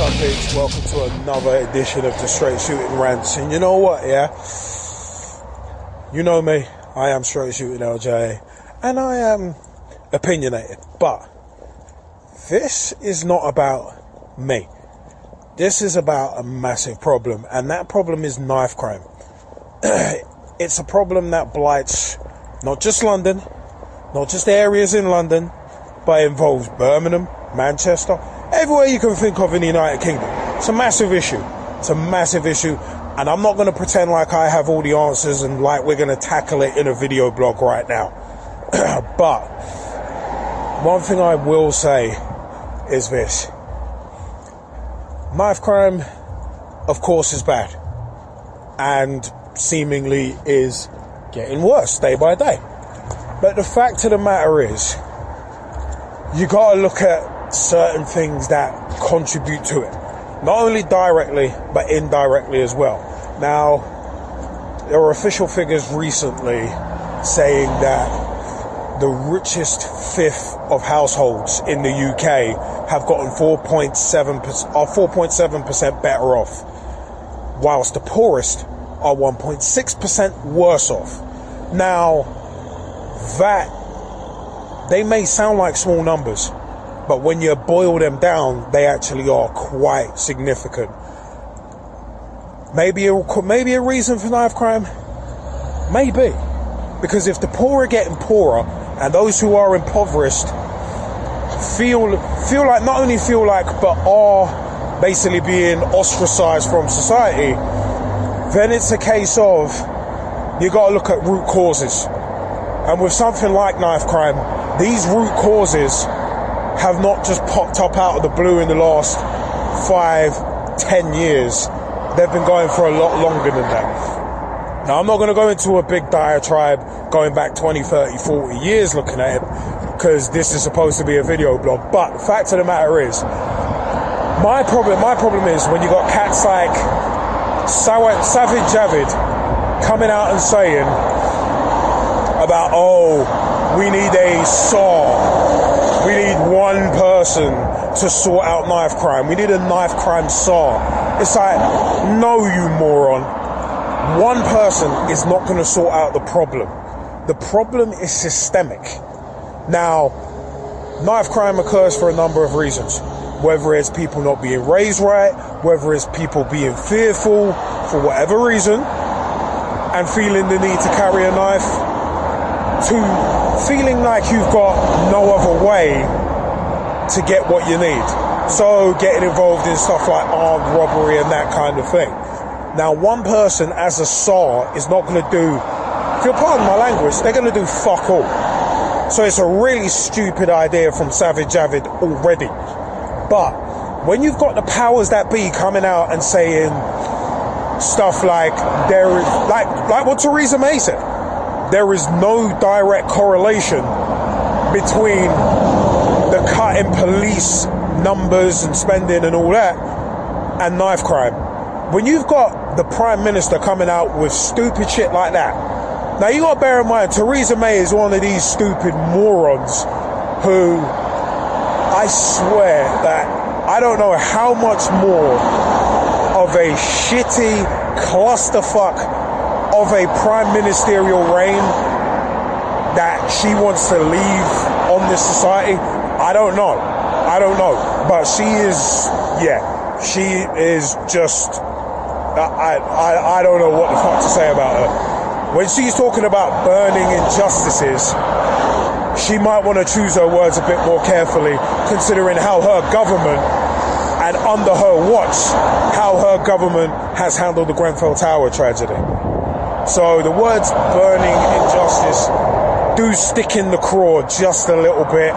What's? Welcome to another edition of the Straight Shooting Rants. And you know what, yeah? You know me. I am Straight Shooting LJ. And I am opinionated. But this is not about me. This is about a massive problem. And that problem is knife crime. it's a problem that blights not just London, not just areas in London, but involves Birmingham, Manchester, everywhere you can think of in the United Kingdom. It's a massive issue. It's a massive issue. And I'm not going to pretend like I have all the answers and like we're going to tackle it in a video blog right now. but one thing I will say is this knife crime, of course, is bad and seemingly is getting worse day by day. But the fact of the matter is, you got to look at certain things that contribute to it, not only directly but indirectly as well. Now, there were official figures recently saying that the richest fifth of households in the UK have gotten 4.7% are 4.7% better off, whilst the poorest are 1.6% worse off. Now, that they may sound like small numbers, but when you boil them down, they actually are quite significant. Maybe a, maybe a reason for knife crime? Maybe. Because if the poor are getting poorer and those who are impoverished feel feel like not only feel like but are basically being ostracized from society, then it's a case of you got to look at root causes. And with something like knife crime, these root causes have not just popped up out of the blue in the last five, ten years. They've been going for a lot longer than that. Now, I'm not going to go into a big diatribe going back 20, 30, 40 years looking at it because this is supposed to be a video blog. But fact of the matter is, my problem, my problem is when you got cats like Sajid Javid coming out and saying about, oh, we need a tsar. Person to sort out knife crime. We need a knife crime tsar. It's like, no, you moron. One person is not going to sort out the problem. The problem is systemic. Now, knife crime occurs for a number of reasons. Whether it's people not being raised right, whether it's people being fearful for whatever reason, and feeling the need to carry a knife, to feeling like you've got no other way to get what you need. So getting involved in stuff like armed robbery and that kind of thing. Now, one person as a tsar is not going to do, if you'll pardon my language, they're going to do fuck all. So it's a really stupid idea from Sajid Javid already. But when you've got the powers that be coming out and saying stuff like there is like like what Theresa May said, there is no direct correlation between the cut in police numbers and spending and all that and knife crime. When you've got the Prime Minister coming out with stupid shit like that, now you got to bear in mind Theresa May is one of these stupid morons who I swear that I don't know how much more of a shitty clusterfuck of a prime ministerial reign that she wants to leave on this society. I don't know. I don't know. But she is, yeah, she is just, I, I, I don't know what the fuck to say about her. When she's talking about burning injustices, she might want to choose her words a bit more carefully, considering how her government and under her watch, how her government has handled the Grenfell Tower tragedy. So the words burning injustice do stick in the craw just a little bit.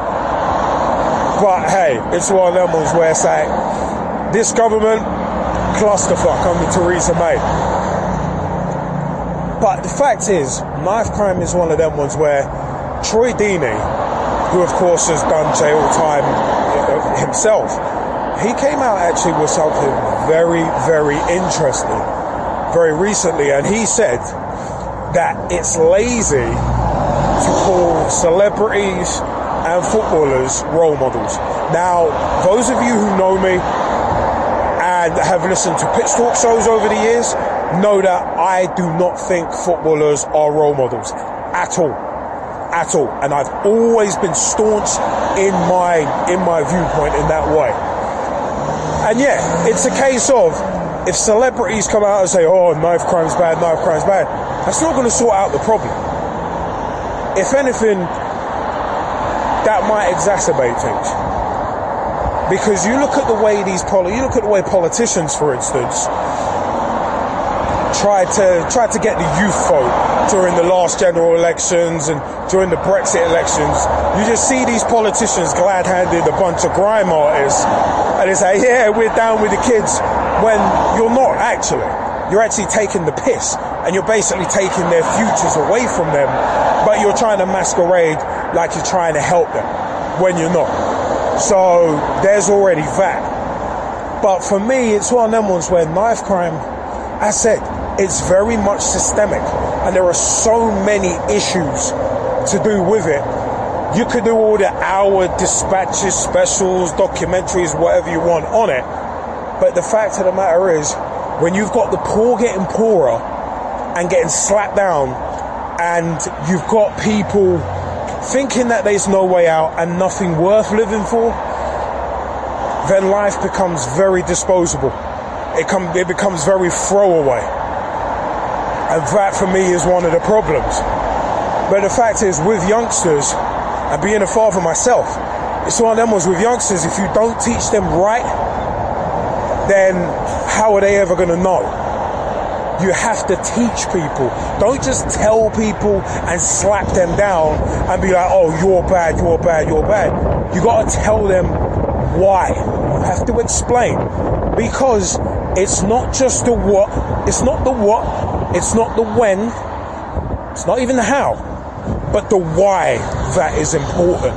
But hey, it's one of them ones where it's like, this government, clusterfuck under Theresa May. But the fact is, knife crime is one of them ones where Troy Deeney, who of course has done jail time uh, himself, he came out actually with something very, very interesting very recently, and he said that it's lazy to call celebrities and footballers role models. Now, those of you who know me, and have listened to pitch talk shows over the years know that I do not think footballers are role models at all. At all. And I've always been staunch in my in my viewpoint in that way. And yeah, it's a case of if celebrities come out and say, oh, knife crime's bad, knife crime's bad, that's not going to sort out the problem. If anything, that might exacerbate things. Because you look at the way these poli- you look at the way politicians, for instance, tried to tried to get the youth vote during the last general elections and during the Brexit elections. You just see these politicians glad-handed a bunch of grime artists, and they say, "Yeah, we're down with the kids," when you're not actually. You're actually taking the piss, and you're basically taking their futures away from them. But you're trying to masquerade like you're trying to help them when you're not. So there's already that. But for me, it's one of them ones where knife crime, I said, it's very much systemic and there are so many issues to do with it. You could do all the hour dispatches, specials, documentaries, whatever you want on it. But the fact of the matter is, when you've got the poor getting poorer and getting slapped down, and you've got people thinking that there's no way out and nothing worth living for, then life becomes very disposable. It, com- it becomes very throwaway. And that for me is one of the problems. But the fact is, with youngsters, and being a father myself, it's one of them ones with youngsters, if you don't teach them right, then how are they ever going to know? You have to teach people. Don't just tell people and slap them down and be like, oh, you're bad, you're bad, you're bad. You got to tell them why. You have to explain. Because it's not just the what, it's not the what, it's not the when, it's not even the how, but the why that is important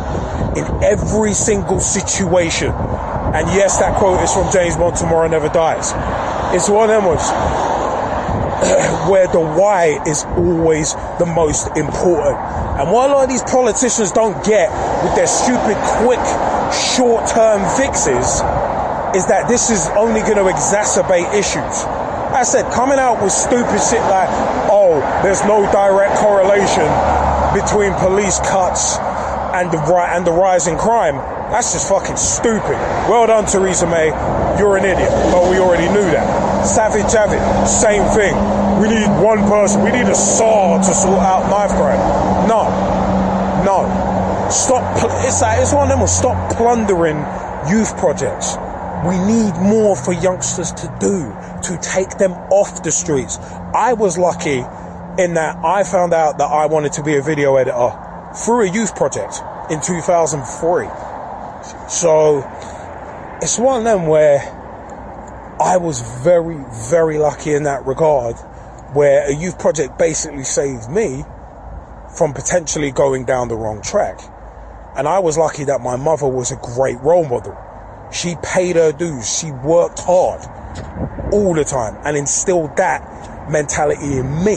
in every single situation. And yes, that quote is from James Bond, Tomorrow Never Dies. It's one of them ones where the why is always the most important. And what a lot of these politicians don't get with their stupid, quick, short term fixes is that this is only going to exacerbate issues. I said, coming out with stupid shit like, oh, there's no direct correlation between police cuts and the and the rise in crime. That's just fucking stupid. Well done, Theresa May. You're an idiot, but we already knew that. Sajid Javid, same thing. We need one person. We need a tsar to sort out knife crime. No, no. Stop. It's like it's one of them. Stop plundering youth projects. We need more for youngsters to do to take them off the streets. I was lucky in that I found out that I wanted to be a video editor through a youth project in 2003. So it's one of them where I was very, very lucky in that regard, where a youth project basically saved me from potentially going down the wrong track. And I was lucky that my mother was a great role model. She paid her dues. She worked hard all the time and instilled that mentality in me.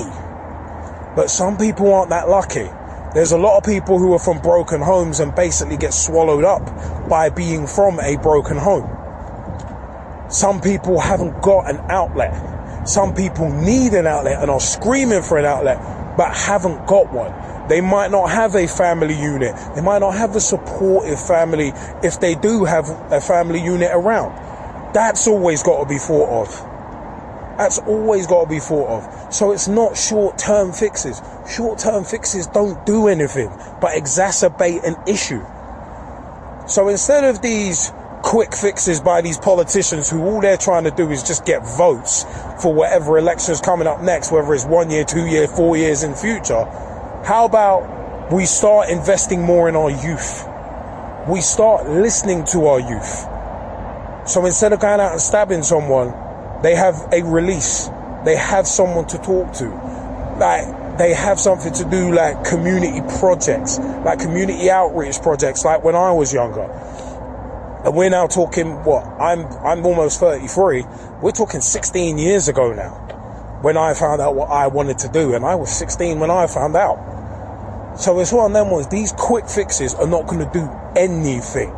But some people aren't that lucky. There's a lot of people who are from broken homes and basically get swallowed up by being from a broken home. Some people haven't got an outlet. Some people need an outlet and are screaming for an outlet, but haven't got one. They might not have a family unit. They might not have a supportive family if they do have a family unit around. That's always got to be thought of. That's always got to be thought of. So it's not short term fixes. Short term fixes don't do anything but exacerbate an issue. So instead of these quick fixes by these politicians who all they're trying to do is just get votes for whatever election's coming up next, whether it's one year, two year, four years in future, how about we start investing more in our youth? We start listening to our youth. So instead of going out and stabbing someone, they have a release. They have someone to talk to. Like, they have something to do like community projects, like community outreach projects, like when I was younger. And we're now talking what? I'm I'm almost 33. We're talking 16 years ago now when I found out what I wanted to do, and I was 16 when I found out. So it's one of them ones, these quick fixes are not going to do anything.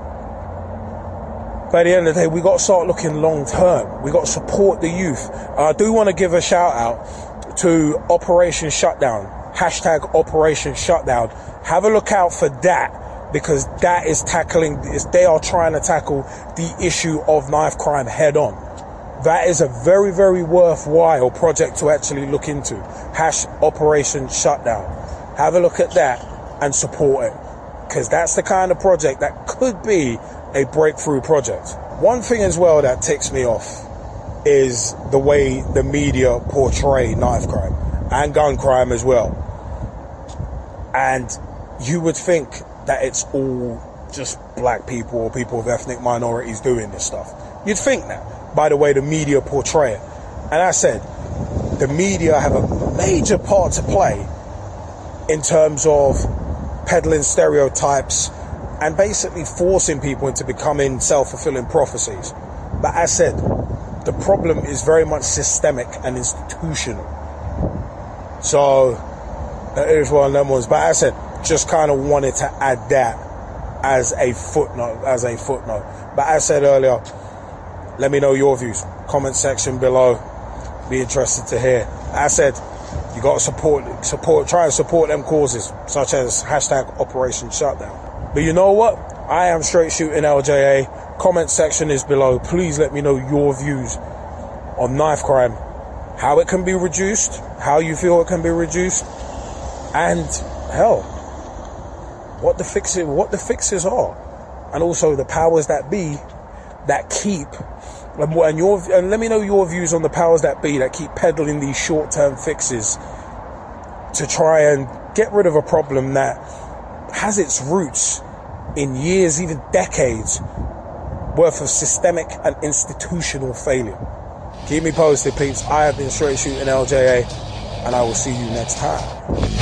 By the end of the day, we got to start looking long term. We got to support the youth. I do want to give a shout out to Operation Shutdown. Hashtag Operation Shutdown. Have a look out for that because that is tackling, they are trying to tackle the issue of knife crime head on. That is a very, very worthwhile project to actually look into. Hash Operation Shutdown. Have a look at that and support it because that's the kind of project that could be a breakthrough project. One thing as well that ticks me off is the way the media portray knife crime and gun crime as well. And you would think that it's all just black people or people of ethnic minorities doing this stuff. You'd think that by the way the media portray it. And I said, the media have a major part to play in terms of peddling stereotypes and basically forcing people into becoming self-fulfilling prophecies. But as said, the problem is very much systemic and institutional. So that is one of them ones. But I said, just kind of wanted to add that as a footnote, as a footnote. But as I said earlier, let me know your views. Comment section below. Be interested to hear. As I said, you got to support, support, try and support them causes, such as hashtag Operation Shutdown. But you know what? I am straight shooting LJA. Comment section is below. Please let me know your views on knife crime, how it can be reduced, how you feel it can be reduced, and hell, what the fixes what the fixes are, and also the powers that be that keep and, your and let me know your views on the powers that be that keep peddling these short-term fixes to try and get rid of a problem that has its roots in years, even decades worth of systemic and institutional failure. Keep me posted, peeps. I have been straight shooting LJA, and I will see you next time.